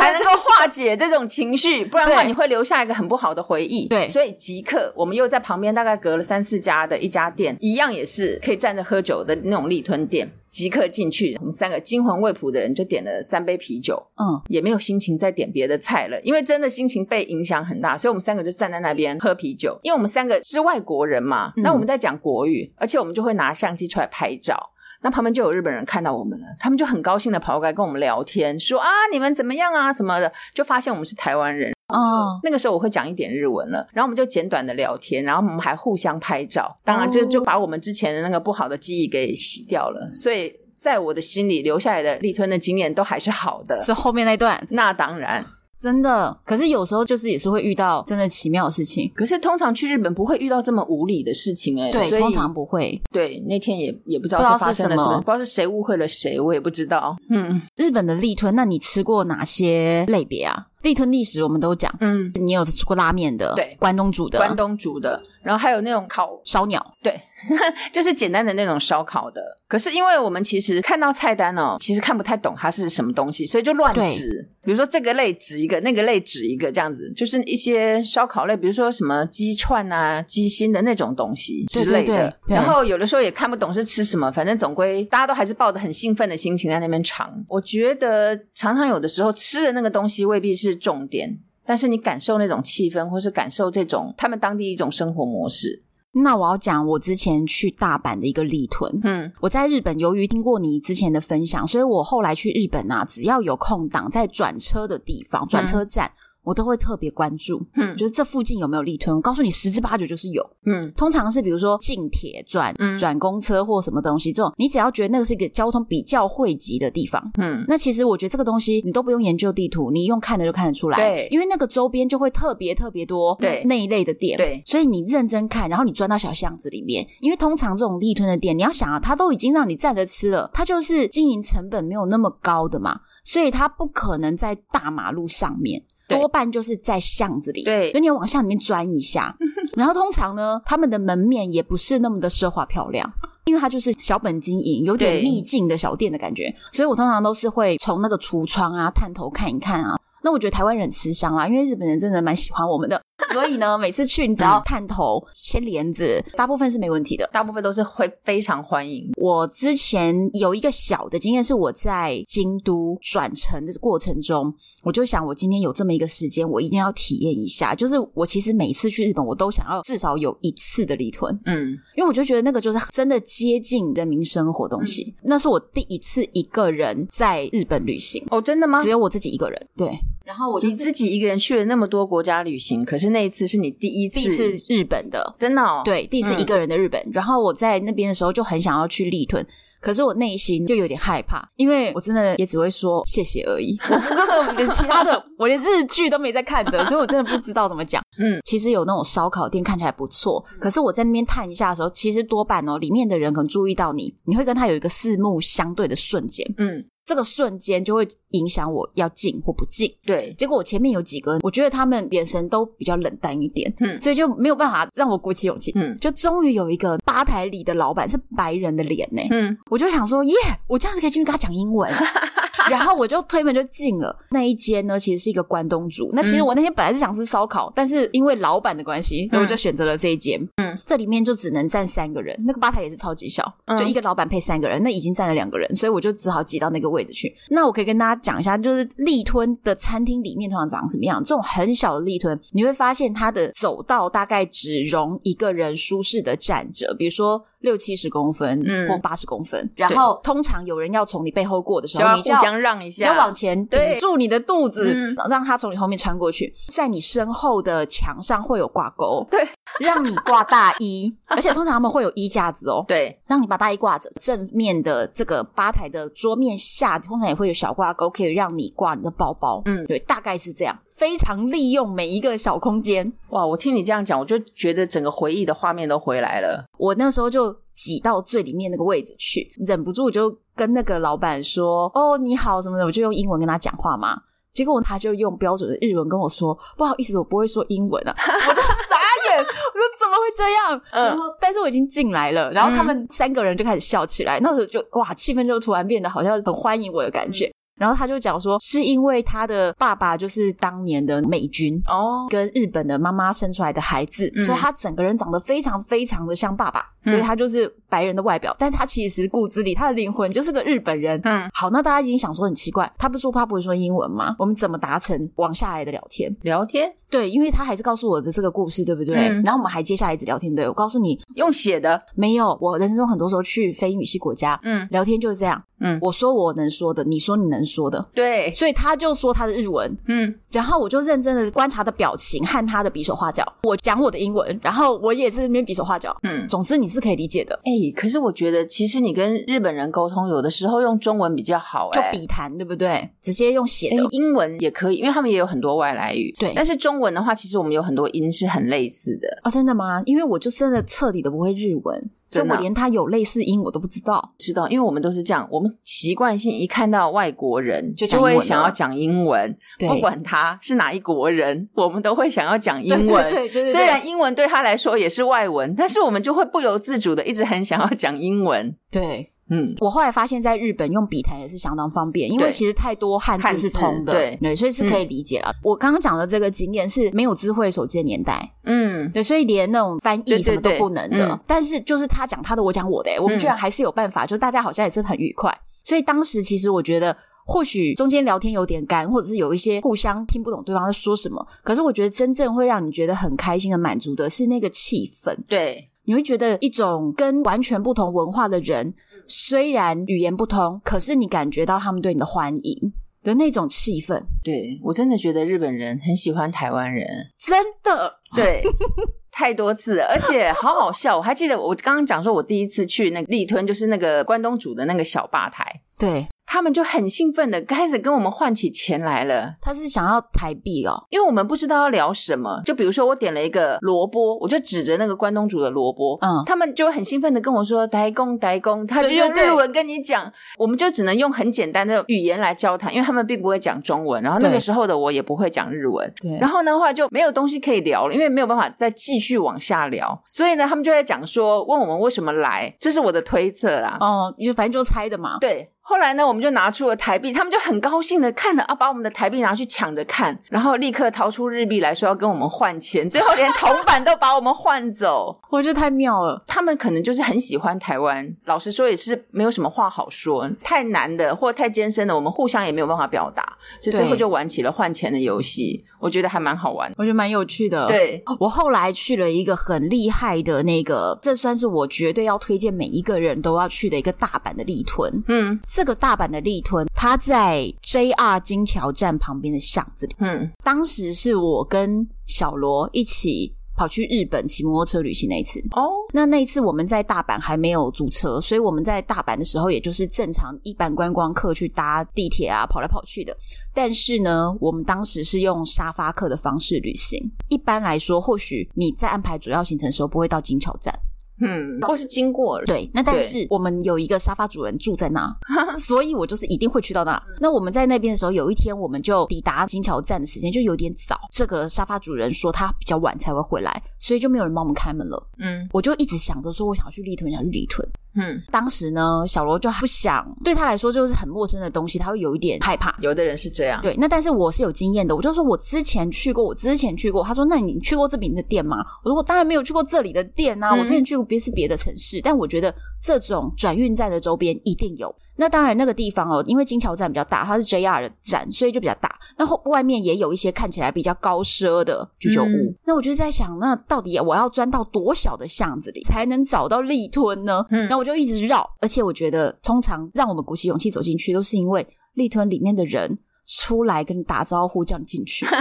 Speaker 2: 才能够化解这种情绪，不然的
Speaker 1: 话
Speaker 2: 你会留下一个很不好的回忆。
Speaker 1: 对。
Speaker 2: 所以即刻我们又在旁边大概隔了三四家的一家店，一样也是可以站着喝酒的那种立吞店，即刻进去，我们三个惊魂未卜的人就点了三杯啤酒，
Speaker 1: 嗯，
Speaker 2: 也没有心情再点别的菜了，因为真的心情被影响很大，所以我们三个就站在那边喝啤酒，因为我们三个是外国人嘛，那我们在讲国语，而且我们就会拿相机出来拍照。那旁边就有日本人看到我们了，他们就很高兴的跑过来跟我们聊天，说啊你们怎么样啊什么的，就发现我们是台湾人。
Speaker 1: 哦，
Speaker 2: 那个时候我会讲一点日文了，然后我们就简短的聊天，然后我们还互相拍照，当然就就把我们之前的那个不好的记忆给洗掉了。所以在我的心里留下来的立吞的经验都还是好的。
Speaker 1: 是后面那段，
Speaker 2: 那当然。
Speaker 1: 真的。可是有时候就是也是会遇到真的奇妙的事情。
Speaker 2: 可是通常去日本不会遇到这么无理的事情哎、欸，对，
Speaker 1: 通常不会。
Speaker 2: 对，那天也也不知道是发生了什么，
Speaker 1: 是什么
Speaker 2: 不知道是谁误会了谁，我也不知道。嗯
Speaker 1: 日本的立吞，那你吃过哪些类别啊？立吞历史我们都讲，
Speaker 2: 嗯，
Speaker 1: 你有吃过拉面的，
Speaker 2: 对
Speaker 1: 关东煮的，
Speaker 2: 关东煮的，然后还有那种烤
Speaker 1: 烧鸟，
Speaker 2: 对，*laughs* 就是简单的那种烧烤的。可是因为我们其实看到菜单哦，其实看不太懂它是什么东西，所以就乱指。比如说这个类指一个，那个类指一个，这样子就是一些烧烤类，比如说什么鸡串啊、鸡心的那种东西之类的。
Speaker 1: 对对对对
Speaker 2: 然后有的时候也看不懂是吃什么，反正总归大家都还是抱着很兴奋的心情在那边尝。我觉得常常有的时候吃的那个东西未必是重点，但是你感受那种气氛，或是感受这种他们当地一种生活模式。
Speaker 1: 那我要讲我之前去大阪的一个立屯。
Speaker 2: 嗯，
Speaker 1: 我在日本，由于听过你之前的分享，所以我后来去日本啊，只要有空档，在转车的地方、转车站。嗯我都会特别关注，嗯，就是这附近有没有立吞。我告诉你，十之八九就是有，嗯，通常是比如说近铁转转公车或什么东西这种，你只要觉得那个是一个交通比较汇集的地方，嗯，那其实我觉得这个东西你都不用研究地图，你用看的就看得出来，
Speaker 2: 对，
Speaker 1: 因为那个周边就会特别特别多对那一类的店，
Speaker 2: 对，
Speaker 1: 所以你认真看，然后你钻到小巷子里面，因为通常这种立吞的店，你要想啊，它都已经让你站着吃了，它就是经营成本没有那么高的嘛，所以它不可能在大马路上面。多半就是在巷子里，
Speaker 2: 对，
Speaker 1: 所以你要往巷里面钻一下。*laughs* 然后通常呢，他们的门面也不是那么的奢华漂亮，因为它就是小本经营，有点秘境的小店的感觉。所以我通常都是会从那个橱窗啊、探头看一看啊。那我觉得台湾人吃香啦，因为日本人真的蛮喜欢我们的，所以呢，每次去你只要探头、牵帘子，大部分是没问题的，
Speaker 2: 大部分都是会非常欢迎。
Speaker 1: 我之前有一个小的经验是我在京都转乘的过程中，我就想我今天有这么一个时间，我一定要体验一下。就是我其实每次去日本，我都想要至少有一次的离屯，嗯，因为我就觉得那个就是真的接近人民生活东西。嗯、那是我第一次一个人在日本旅行
Speaker 2: 哦，真的吗？
Speaker 1: 只有我自己一个人，对。然后我就
Speaker 2: 你自己一个人去了那么多国家旅行，可是那一次是你第一次，
Speaker 1: 第一次日本的，
Speaker 2: 真的哦，
Speaker 1: 对，第一次一个人的日本。嗯、然后我在那边的时候就很想要去立吞，可是我内心就有点害怕，因为我真的也只会说谢谢而已，*laughs* 我根本连其他的，我连日剧都没在看的，所以我真的不知道怎么讲。嗯，其实有那种烧烤店看起来不错，可是我在那边探一下的时候，其实多半哦，里面的人可能注意到你，你会跟他有一个四目相对的瞬间。嗯。这个瞬间就会影响我要进或不进。对，结果我前面有几个人，我觉得他们眼神都比较冷淡一点，嗯，所以就没有办法让我鼓起勇气。嗯，就终于有一个吧台里的老板是白人的脸呢，嗯，我就想说，耶，我这样子可以进去跟他讲英文，*laughs* 然后我就推门就进了那一间呢，其实是一个关东煮。那其实我那天本来是想吃烧烤，但是因为老板的关系，所以我就选择了这一间。嗯，这里面就只能站三个人，那个吧台也是超级小，就一个老板配三个人，那已经站了两个人，所以我就只好挤到那个位置去。那我可以跟大家讲一下，就是立吞的餐厅里面通常长什么样？这种很小的立吞，你会发现它的走道大概只容一个人舒适的站着，比如说六七十公分，嗯，或八十公分。然后通常有人要从你背后过的时候，你就要
Speaker 2: 互相让一下，
Speaker 1: 要往前抵住你的肚子，让他从你后面穿过去。在你身后的墙上会有挂钩，
Speaker 2: 对，
Speaker 1: 让你挂大衣，*laughs* 而且通常他们会有衣架子哦，
Speaker 2: 对，
Speaker 1: 让你把大衣挂着。正面的这个吧台的桌面下，通常也会有小挂钩，可以让你挂你的包包。嗯，对，大概是这样，非常利用每一个小空间。
Speaker 2: 哇，我听你这样讲，我就觉得整个回忆的画面都回来了。
Speaker 1: 我那时候就挤到最里面那个位置去，忍不住就跟那个老板说：“哦，你好，什么的。”我就用英文跟他讲话嘛。结果他就用标准的日文跟我说：“不好意思，我不会说英文啊。*laughs* ”我就傻眼，我说怎么会这样？嗯，然后但是我已经进来了，然后他们三个人就开始笑起来，那时候就哇，气氛就突然变得好像很欢迎我的感觉。然后他就讲说，是因为他的爸爸就是当年的美军
Speaker 2: 哦，
Speaker 1: 跟日本的妈妈生出来的孩子，
Speaker 2: 嗯、
Speaker 1: 所以他整个人长得非常非常的像爸爸，所以他就是白人的外表，嗯、但他其实骨子里他的灵魂就是个日本人。
Speaker 2: 嗯，
Speaker 1: 好，那大家已经想说很奇怪，他不说他不会说英文吗？我们怎么达成往下来的聊天？
Speaker 2: 聊天？
Speaker 1: 对，因为他还是告诉我的这个故事，对不对？嗯、然后我们还接下来一直聊天，对，我告诉你，
Speaker 2: 用写的
Speaker 1: 没有。我人生中很多时候去非英语系国家，
Speaker 2: 嗯，
Speaker 1: 聊天就是这样。
Speaker 2: 嗯，
Speaker 1: 我说我能说的，你说你能说的，
Speaker 2: 对，
Speaker 1: 所以他就说他的日文，
Speaker 2: 嗯，
Speaker 1: 然后我就认真的观察他的表情和他的比手画脚，我讲我的英文，然后我也在那边比手画脚，
Speaker 2: 嗯，
Speaker 1: 总之你是可以理解的。
Speaker 2: 哎、欸，可是我觉得其实你跟日本人沟通，有的时候用中文比较好、欸，
Speaker 1: 就笔谈，对不对？直接用写的、
Speaker 2: 欸，英文也可以，因为他们也有很多外来语，
Speaker 1: 对。
Speaker 2: 但是中文的话，其实我们有很多音是很类似的
Speaker 1: 哦，真的吗？因为我就真的彻底的不会日文。所以我连他有类似音我都不知道，
Speaker 2: 知道，因为我们都是这样，我们习惯性一看到外国人
Speaker 1: 就
Speaker 2: 就会想要讲英文，不管他是哪一国人，我们都会想要讲英文。
Speaker 1: 对对，对对对，
Speaker 2: 虽然英文对他来说也是外文，但是我们就会不由自主的一直很想要讲英文。
Speaker 1: 对。
Speaker 2: 嗯，
Speaker 1: 我后来发现，在日本用笔谈也是相当方便，因为其实太多汉字是通的，
Speaker 2: 对
Speaker 1: 对，所以是可以理解了。嗯、我刚刚讲的这个经验是没有智慧手机的年代，
Speaker 2: 嗯，
Speaker 1: 对，所以连那种翻译什么都不能的。
Speaker 2: 对对对嗯、
Speaker 1: 但是就是他讲他的，我讲我的，我们居然还是有办法，嗯、就大家好像也是很愉快。所以当时其实我觉得，或许中间聊天有点干，或者是有一些互相听不懂对方在说什么，可是我觉得真正会让你觉得很开心、很满足的是那个气氛，
Speaker 2: 对。
Speaker 1: 你会觉得一种跟完全不同文化的人，虽然语言不通，可是你感觉到他们对你的欢迎的那种气氛。
Speaker 2: 对，我真的觉得日本人很喜欢台湾人，
Speaker 1: 真的。
Speaker 2: 对，*laughs* 太多次了，而且好好笑。我还记得我刚刚讲说，我第一次去那个立吞，就是那个关东煮的那个小吧台。
Speaker 1: 对。
Speaker 2: 他们就很兴奋的开始跟我们换起钱来了。
Speaker 1: 他是想要台币哦，
Speaker 2: 因为我们不知道要聊什么。就比如说我点了一个萝卜，我就指着那个关东煮的萝卜，
Speaker 1: 嗯，
Speaker 2: 他们就很兴奋的跟我说“台工台工”，他就用日文跟你讲，我们就只能用很简单的语言来交谈，因为他们并不会讲中文。然后那个时候的我也不会讲日文，
Speaker 1: 对。
Speaker 2: 然后的话就没有东西可以聊了，因为没有办法再继续往下聊。所以呢，他们就在讲说，问我们为什么来，这是我的推测啦。
Speaker 1: 哦，就反正就猜的嘛，
Speaker 2: 对。后来呢，我们就拿出了台币，他们就很高兴的看了啊，把我们的台币拿去抢着看，然后立刻掏出日币来说要跟我们换钱，最后连铜板都把我们换走，*laughs*
Speaker 1: 我觉得太妙了。
Speaker 2: 他们可能就是很喜欢台湾，老实说也是没有什么话好说，太难的或太艰深的，我们互相也没有办法表达，所以最后就玩起了换钱的游戏。我觉得还蛮好玩，
Speaker 1: 我觉得蛮有趣的。
Speaker 2: 对，
Speaker 1: 我后来去了一个很厉害的那个，这算是我绝对要推荐每一个人都要去的一个大阪的立屯。
Speaker 2: 嗯。
Speaker 1: 这个大阪的立吞，它在 JR 金桥站旁边的巷子里。
Speaker 2: 嗯，
Speaker 1: 当时是我跟小罗一起跑去日本骑摩托车旅行那一次。
Speaker 2: 哦，
Speaker 1: 那那一次我们在大阪还没有租车，所以我们在大阪的时候，也就是正常一般观光客去搭地铁啊，跑来跑去的。但是呢，我们当时是用沙发客的方式旅行。一般来说，或许你在安排主要行程的时候，不会到金桥站。
Speaker 2: 嗯，或是经过了。
Speaker 1: 对，那但是我们有一个沙发主人住在那，*laughs* 所以我就是一定会去到那。那我们在那边的时候，有一天我们就抵达金桥站的时间就有点早。这个沙发主人说他比较晚才会回来，所以就没有人帮我们开门了。
Speaker 2: 嗯，我
Speaker 1: 就一直想着说，我想要去立屯，想去立屯。
Speaker 2: 嗯，
Speaker 1: 当时呢，小罗就不想，对他来说就是很陌生的东西，他会有一点害怕。
Speaker 2: 有的人是这样，
Speaker 1: 对。那但是我是有经验的，我就说我之前去过，我之前去过。他说：“那你去过这边的店吗？”我说：“我当然没有去过这里的店啊，嗯、我之前去过别是别的城市。”但我觉得这种转运站的周边一定有。那当然，那个地方哦，因为金桥站比较大，它是 JR 的站，所以就比较大。然后外面也有一些看起来比较高奢的居酒屋。嗯、那我就在想，那到底我要钻到多小的巷子里才能找到立吞呢？嗯，然后我就一直绕。而且我觉得，通常让我们鼓起勇气走进去，都是因为立吞里面的人出来跟你打招呼，叫你进去。*laughs*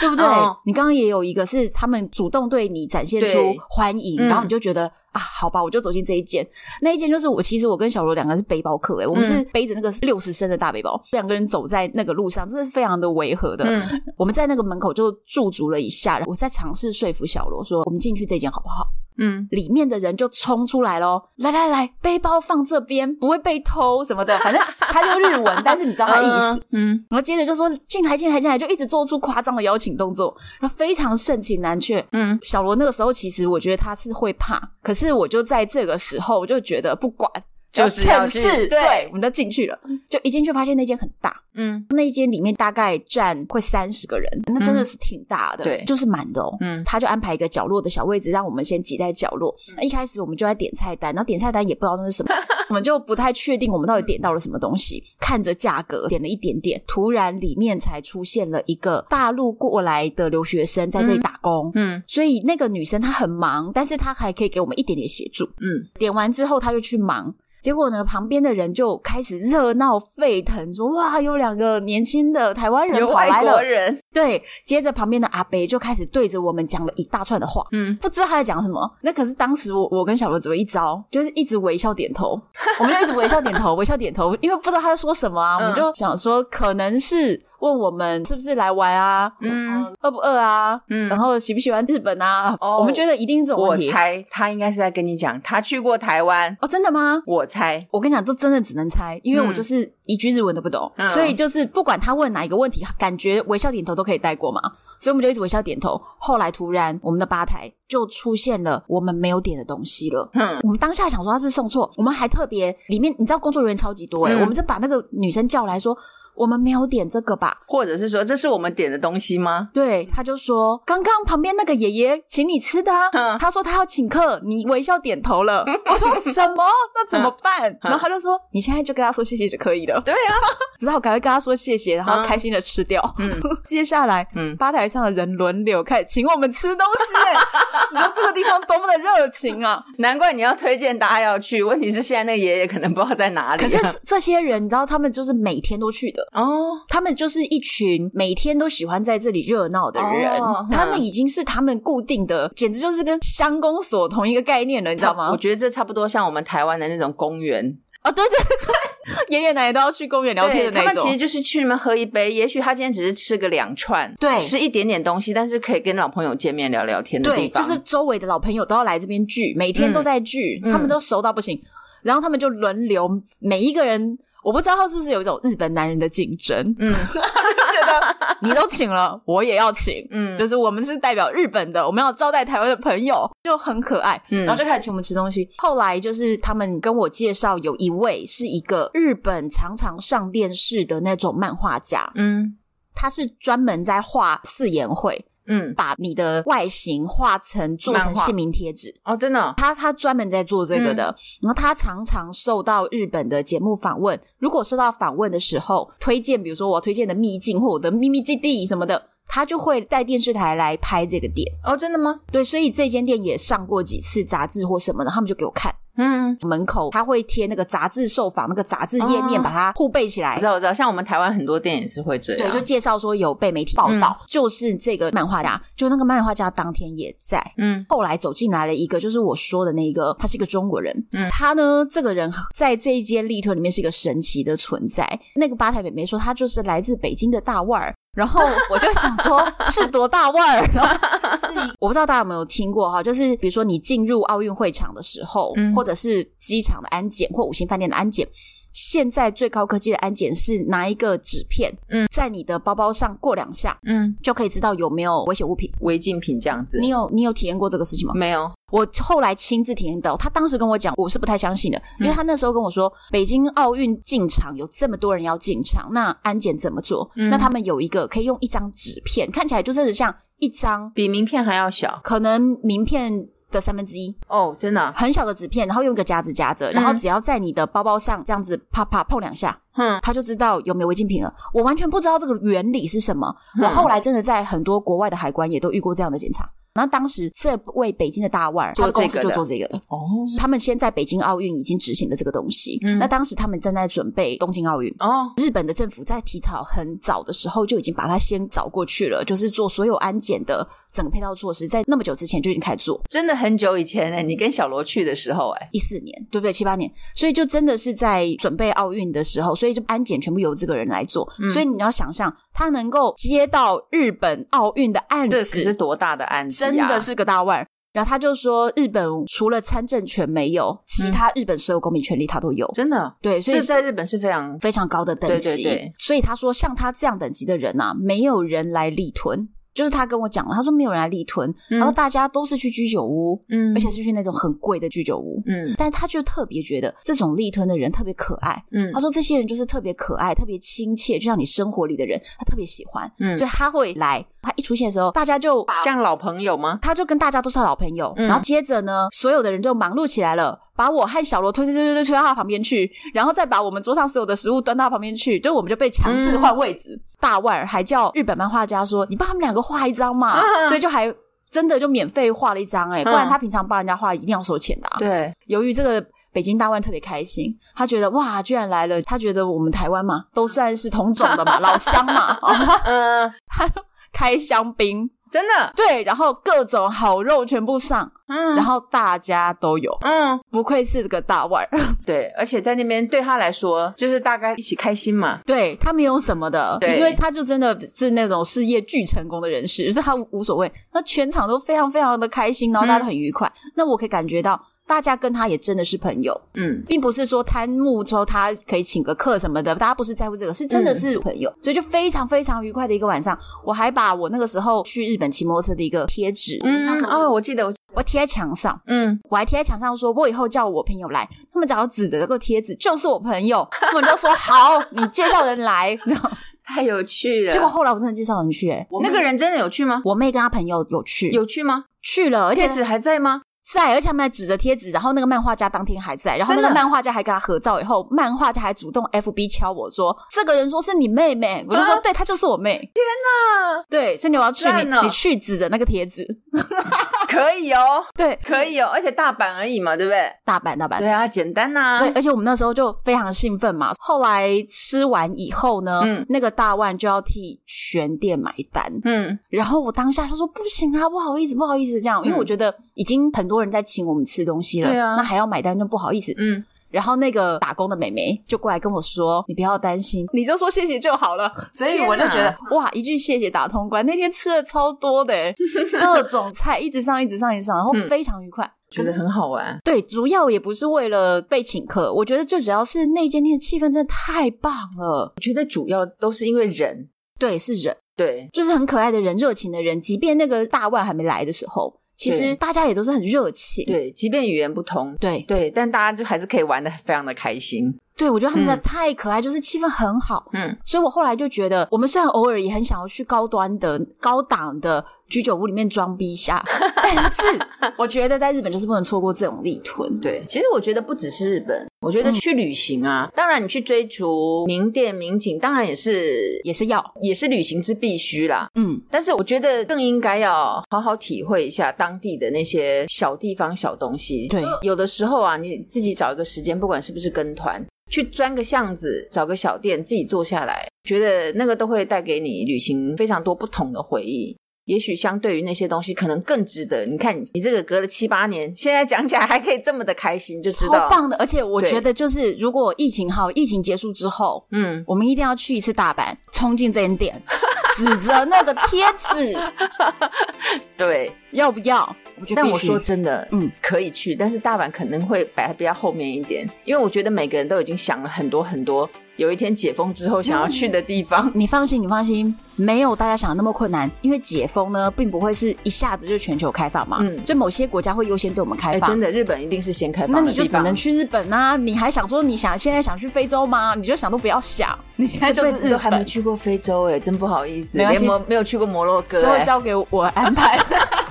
Speaker 1: 对不对？哦、你刚刚也有一个是他们主动对你展现出欢迎，然后你就觉得、嗯、啊，好吧，我就走进这一间。那一间就是我，其实我跟小罗两个是背包客，诶我们是背着那个六十升的大背包，两、嗯、个人走在那个路上，真的是非常的违和的。嗯、我们在那个门口就驻足了一下，然后我在尝试说服小罗说，我们进去这间好不好？
Speaker 2: 嗯，
Speaker 1: 里面的人就冲出来咯，来来来，背包放这边，不会被偷什么的，反正他就日文，但是你知道他意思。*laughs*
Speaker 2: 嗯，
Speaker 1: 然后接着就说进来进来进来，就一直做出夸张的邀请动作，然后非常盛情难却。
Speaker 2: 嗯，
Speaker 1: 小罗那个时候其实我觉得他是会怕，可是我就在这个时候我就觉得不管。
Speaker 2: 就是
Speaker 1: 城市，
Speaker 2: 对，
Speaker 1: 对，我们就进去了。就一进去发现那间很大，
Speaker 2: 嗯，
Speaker 1: 那一间里面大概占快三十个人，那真的是挺大的，
Speaker 2: 嗯、对，
Speaker 1: 就是满的哦。
Speaker 2: 嗯，
Speaker 1: 他就安排一个角落的小位置，让我们先挤在角落。那、嗯、一开始我们就在点菜单，然后点菜单也不知道那是什么，*laughs* 我们就不太确定我们到底点到了什么东西。看着价格，点了一点点，突然里面才出现了一个大陆过来的留学生在这里打工，
Speaker 2: 嗯，嗯，
Speaker 1: 所以那个女生她很忙，但是她还可以给我们一点点协助，
Speaker 2: 嗯，
Speaker 1: 点完之后她就去忙。结果呢，旁边的人就开始热闹沸腾，说：“哇，有两个年轻的台湾人跑来了。”对，接着旁边的阿伯就开始对着我们讲了一大串的话，
Speaker 2: 嗯，
Speaker 1: 不知道他在讲什么。那可是当时我我跟小罗只有一招，就是一直微笑点头，*laughs* 我们就一直微笑点头，微笑点头，因为不知道他在说什么啊，我们就想说可能是。问我们是不是来玩啊？
Speaker 2: 嗯，
Speaker 1: 饿不饿啊？
Speaker 2: 嗯，
Speaker 1: 然后喜不喜欢日本啊？哦，我们觉得一定是这种问题。
Speaker 2: 我猜他应该是在跟你讲，他去过台湾。
Speaker 1: 哦，真的吗？
Speaker 2: 我猜，
Speaker 1: 我跟你讲，这真的只能猜，因为我就是一句日文都不懂，嗯，所以就是不管他问哪一个问题，感觉微笑点头都可以带过嘛。所以我们就一直微笑点头。后来突然，我们的吧台就出现了我们没有点的东西了。
Speaker 2: 嗯，
Speaker 1: 我们当下想说他是不是送错，我们还特别里面，你知道工作人员超级多诶、欸嗯、我们就把那个女生叫来说。我们没有点这个吧？
Speaker 2: 或者是说，这是我们点的东西吗？
Speaker 1: 对，他就说刚刚旁边那个爷爷请你吃的 *laughs* 他说他要请客，你微笑点头了。*laughs* 我说什么？那怎么办？*laughs* 嗯、然后他就说你现在就跟他说谢谢就可以了。
Speaker 2: 对啊，
Speaker 1: 只好赶快跟他说谢谢，然后开心的吃掉。
Speaker 2: 嗯，
Speaker 1: 接下来，嗯，吧台上的人轮流开始请我们吃东西。你说这个地方多么的热情啊！
Speaker 2: 难怪你要推荐大家要去。问题是现在那个爷爷可能不知道在哪里、啊。
Speaker 1: 可是这些人，你知道他们就是每天都去的。
Speaker 2: 哦，
Speaker 1: 他们就是一群每天都喜欢在这里热闹的人，哦、他们已经是他们固定的，简直就是跟乡公所同一个概念了，你知道吗？
Speaker 2: 我觉得这差不多像我们台湾的那种公园
Speaker 1: 啊、哦，对对对，*laughs* 爷爷奶奶都要去公园聊天的那种。
Speaker 2: 他们其实就是去那边喝一杯，也许他今天只是吃个两串，
Speaker 1: 对，
Speaker 2: 吃一点点东西，但是可以跟老朋友见面聊聊天的地方。
Speaker 1: 对，就是周围的老朋友都要来这边聚，每天都在聚，嗯、他们都熟到不行，然后他们就轮流每一个人。我不知道他是不是有一种日本男人的竞争，
Speaker 2: 嗯，*laughs*
Speaker 1: 就觉得你都请了，我也要请，嗯，就是我们是代表日本的，我们要招待台湾的朋友，就很可爱，嗯，然后就开始请我们吃东西。后来就是他们跟我介绍，有一位是一个日本常常上电视的那种漫画家，
Speaker 2: 嗯，
Speaker 1: 他是专门在画四言会。
Speaker 2: 嗯，
Speaker 1: 把你的外形画成做成姓名贴纸
Speaker 2: 哦，真的、哦，
Speaker 1: 他他专门在做这个的，嗯、然后他常常受到日本的节目访问。如果受到访问的时候，推荐比如说我推荐的秘境或我的秘密基地什么的，他就会带电视台来拍这个店。
Speaker 2: 哦，真的吗？
Speaker 1: 对，所以这间店也上过几次杂志或什么的，他们就给我看。
Speaker 2: 嗯，
Speaker 1: 门口他会贴那个杂志受访那个杂志页面，把它护背起来。
Speaker 2: 我知道，我知道，像我们台湾很多店也是会这样。
Speaker 1: 对，就介绍说有被媒体报道，嗯、就是这个漫画家，就那个漫画家当天也在。
Speaker 2: 嗯，
Speaker 1: 后来走进来了一个，就是我说的那个，他是一个中国人。
Speaker 2: 嗯，
Speaker 1: 他呢，这个人在这一间立吞里面是一个神奇的存在。那个吧台妹妹说，他就是来自北京的大腕儿。然后我就想说，*laughs* 是多大腕儿？然后是我不知道大家有没有听过哈，就是比如说你进入奥运会场的时候，
Speaker 2: 嗯、
Speaker 1: 或者是机场的安检或五星饭店的安检，现在最高科技的安检是拿一个纸片，
Speaker 2: 嗯，
Speaker 1: 在你的包包上过两下，
Speaker 2: 嗯，
Speaker 1: 就可以知道有没有危险物品、
Speaker 2: 违禁品这样子。
Speaker 1: 你有你有体验过这个事情吗？
Speaker 2: 没有。
Speaker 1: 我后来亲自体验到，他当时跟我讲，我是不太相信的，因为他那时候跟我说，北京奥运进场有这么多人要进场，那安检怎么做？
Speaker 2: 嗯、
Speaker 1: 那他们有一个可以用一张纸片，看起来就真的像一张
Speaker 2: 比名片还要小，
Speaker 1: 可能名片的三分之一
Speaker 2: 哦，真的、啊、
Speaker 1: 很小的纸片，然后用一个夹子夹着，然后只要在你的包包上这样子啪啪碰两下，
Speaker 2: 嗯，
Speaker 1: 他就知道有没有违禁品了。我完全不知道这个原理是什么，
Speaker 2: 嗯、
Speaker 1: 我后来真的在很多国外的海关也都遇过这样的检查。然后当时这位北京的大腕儿，他的公司就做这个的
Speaker 2: 哦。
Speaker 1: 他们先在北京奥运已经执行了这个东西。
Speaker 2: 嗯，
Speaker 1: 那当时他们正在准备东京奥运
Speaker 2: 哦。
Speaker 1: 日本的政府在提早很早的时候就已经把它先找过去了，就是做所有安检的整个配套措施，在那么久之前就已经开始做。
Speaker 2: 真的很久以前哎，你跟小罗去的时候哎，
Speaker 1: 一四年对不对？七八年，所以就真的是在准备奥运的时候，所以就安检全部由这个人来做。
Speaker 2: 嗯，
Speaker 1: 所以你要想象他能够接到日本奥运的案子，
Speaker 2: 这可是多大的案子啊，
Speaker 1: 真的是个大腕。然后他就说，日本除了参政权没有，其他日本所有公民权利他都有，
Speaker 2: 真的
Speaker 1: 对，所以
Speaker 2: 是在日本是非常
Speaker 1: 非常高的等级。
Speaker 2: 对对对，
Speaker 1: 所以他说，像他这样等级的人啊，没有人来立吞。就是他跟我讲了，他说没有人来立吞，嗯、然后大家都是去居酒屋，嗯，而且是去那种很贵的居酒屋，嗯，但是他就特别觉得这种立吞的人特别可爱，嗯，他说这些人就是特别可爱，特别亲切，就像你生活里的人，他特别喜欢，嗯，所以他会来，他一出现的时候，大家就
Speaker 2: 像老朋友吗？
Speaker 1: 他就跟大家都是老朋友，嗯、然后接着呢，所有的人就忙碌起来了。把我和小罗推推推推推推到他旁边去，然后再把我们桌上所有的食物端到他旁边去，就我们就被强制换位置。嗯、大腕儿还叫日本漫画家说：“你帮他们两个画一张嘛。啊”所以就还真的就免费画了一张哎、欸，不然他平常帮人家画一定要收钱的、啊。
Speaker 2: 对，
Speaker 1: 由于这个北京大腕特别开心，他觉得哇，居然来了，他觉得我们台湾嘛都算是同种的嘛，老乡嘛，*laughs* 嗯，*laughs* 他开香槟。
Speaker 2: 真的？
Speaker 1: 对，然后各种好肉全部上，嗯，然后大家都有，嗯，不愧是个大腕儿，*laughs*
Speaker 2: 对，而且在那边对他来说，就是大家一起开心嘛，
Speaker 1: 对，他没有什么的，
Speaker 2: 对，
Speaker 1: 因为他就真的是那种事业巨成功的人士，就是他无所谓，那全场都非常非常的开心，然后大家都很愉快，嗯，那我可以感觉到。大家跟他也真的是朋友，嗯，并不是说贪慕说他可以请个客什么的，大家不是在乎这个，是真的是朋友，嗯、所以就非常非常愉快的一个晚上。我还把我那个时候去日本骑摩托车的一个贴纸，
Speaker 2: 嗯，哦，我记得我
Speaker 1: 我贴在墙上，嗯，我还贴在墙上说，我以后叫我朋友来，他们只要指着这个贴纸就是我朋友，他们都说好，你介绍人来，*laughs*
Speaker 2: 太有趣了。
Speaker 1: 结果后来我真的介绍人去、欸，诶
Speaker 2: 那个人真的有去吗？
Speaker 1: 我妹跟她朋友有去，
Speaker 2: 有去吗？
Speaker 1: 去了，而且
Speaker 2: 贴纸还在吗？
Speaker 1: 在，而且他们还指着贴纸，然后那个漫画家当天还在，然后那个漫画家还跟他合照，以后漫画家还主动 FB 敲我说：“这个人说是你妹妹。”我就说：“对，她就是我妹。”
Speaker 2: 天哪！
Speaker 1: 对，所以你要去你你去指的那个贴纸，*laughs*
Speaker 2: 可以哦，
Speaker 1: 对，
Speaker 2: 可以哦，而且大阪而已嘛，对不对？
Speaker 1: 大阪，大阪，
Speaker 2: 对啊，简单呐。
Speaker 1: 对，而且我们那时候就非常兴奋嘛。后来吃完以后呢，嗯，那个大腕就要替全店买单，嗯，然后我当下就说：“不行啊，不好意思，不好意思，这样，因为我觉得已经很多人在请我们吃东西了，对啊，那还要买单就不好意思。嗯，然后那个打工的美眉就过来跟我说：“你不要担心，你就说谢谢就好了。”所以我就觉得哇，一句谢谢打通关。那天吃了超多的，*laughs* 各种菜一直上，一直上，一直上，然后非常愉快，
Speaker 2: 觉得很好玩。
Speaker 1: 对，主要也不是为了被请客，我觉得最主要是那间店的气氛真的太棒了。
Speaker 2: 我觉得主要都是因为人，
Speaker 1: 对，是人，
Speaker 2: 对，
Speaker 1: 就是很可爱的人，热情的人。即便那个大腕还没来的时候。其实大家也都是很热情，
Speaker 2: 对，即便语言不通，
Speaker 1: 对。
Speaker 2: 对，但大家就还是可以玩的非常的开心。
Speaker 1: 对，我觉得他们真的太可爱，嗯、就是气氛很好。嗯，所以我后来就觉得，我们虽然偶尔也很想要去高端的、高档的居酒屋里面装逼一下，*laughs* 但是我觉得在日本就是不能错过这种立屯。
Speaker 2: 对，其实我觉得不只是日本，我觉得去旅行啊，嗯、当然你去追逐名店名景，当然也是
Speaker 1: 也是要
Speaker 2: 也是旅行之必须啦。嗯，但是我觉得更应该要好好体会一下当地的那些小地方小东西。
Speaker 1: 对，
Speaker 2: 有的时候啊，你自己找一个时间，不管是不是跟团。去钻个巷子，找个小店，自己坐下来，觉得那个都会带给你旅行非常多不同的回忆。也许相对于那些东西，可能更值得。你看你，你这个隔了七八年，现在讲起来还可以这么的开心，就知道。
Speaker 1: 超棒的！而且我觉得，就是如果疫情好，疫情结束之后，嗯，我们一定要去一次大阪，冲进这间店，指着那个贴纸，*laughs*
Speaker 2: 对，
Speaker 1: 要不要？
Speaker 2: 但我说真的，嗯，可以去，但是大阪可能会摆比较后面一点，因为我觉得每个人都已经想了很多很多，有一天解封之后想要去的地方。
Speaker 1: 嗯，*laughs* 你放心，你放心，没有大家想的那么困难，因为解封呢，并不会是一下子就全球开放嘛，嗯，所以某些国家会优先对我们开放。
Speaker 2: 真的，日本一定是先开放，
Speaker 1: 那你就只能去日本啊！你还想说你想现在想去非洲吗？你就想都不要想，*laughs* 你现在就是日本，
Speaker 2: 都还没去过非洲哎，真不好意思，没有没没有去过摩洛哥，
Speaker 1: 之后交给我安排。*laughs*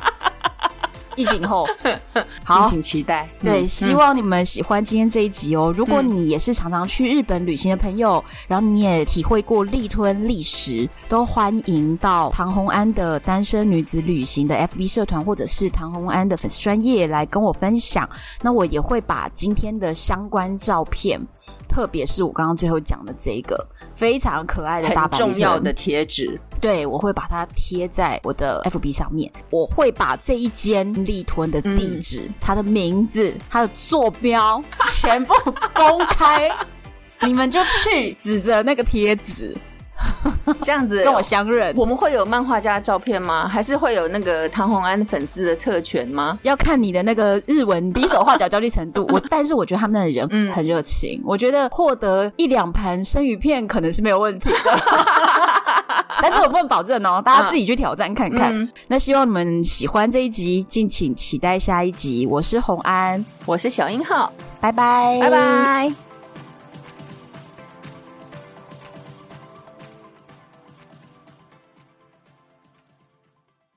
Speaker 1: 疫情后，*laughs*
Speaker 2: 好，敬请期待。
Speaker 1: 对，希望你们喜欢今天这一集哦。如果你也是常常去日本旅行的朋友，然后你也体会过立吞历史，都欢迎到唐红安的单身女子旅行的 FB 社团，或者是唐红安的粉丝专业来跟我分享。那我也会把今天的相关照片，特别是我刚刚最后讲的这个非常可爱的大白
Speaker 2: 重要的贴纸。
Speaker 1: 对，我会把它贴在我的 FB 上面。我会把这一间立吞的地址、嗯、它的名字、它的坐标全部公开，*laughs* 你们就去指着那个贴纸，*laughs*
Speaker 2: 这样子
Speaker 1: 跟我相认。
Speaker 2: 我们会有漫画家的照片吗？还是会有那个唐红安粉丝的特权吗？
Speaker 1: 要看你的那个日文比手画脚交际程度。我 *laughs* 但是我觉得他们的人很热情，嗯、我觉得获得一两盘生鱼片可能是没有问题的。*laughs* 但是我不能保证哦，大家自己去挑战看看。
Speaker 2: 嗯、
Speaker 1: 那希望你们喜欢这一集，敬请期待下一集。我是红安，
Speaker 2: 我是小英浩，
Speaker 1: 拜拜，
Speaker 2: 拜拜。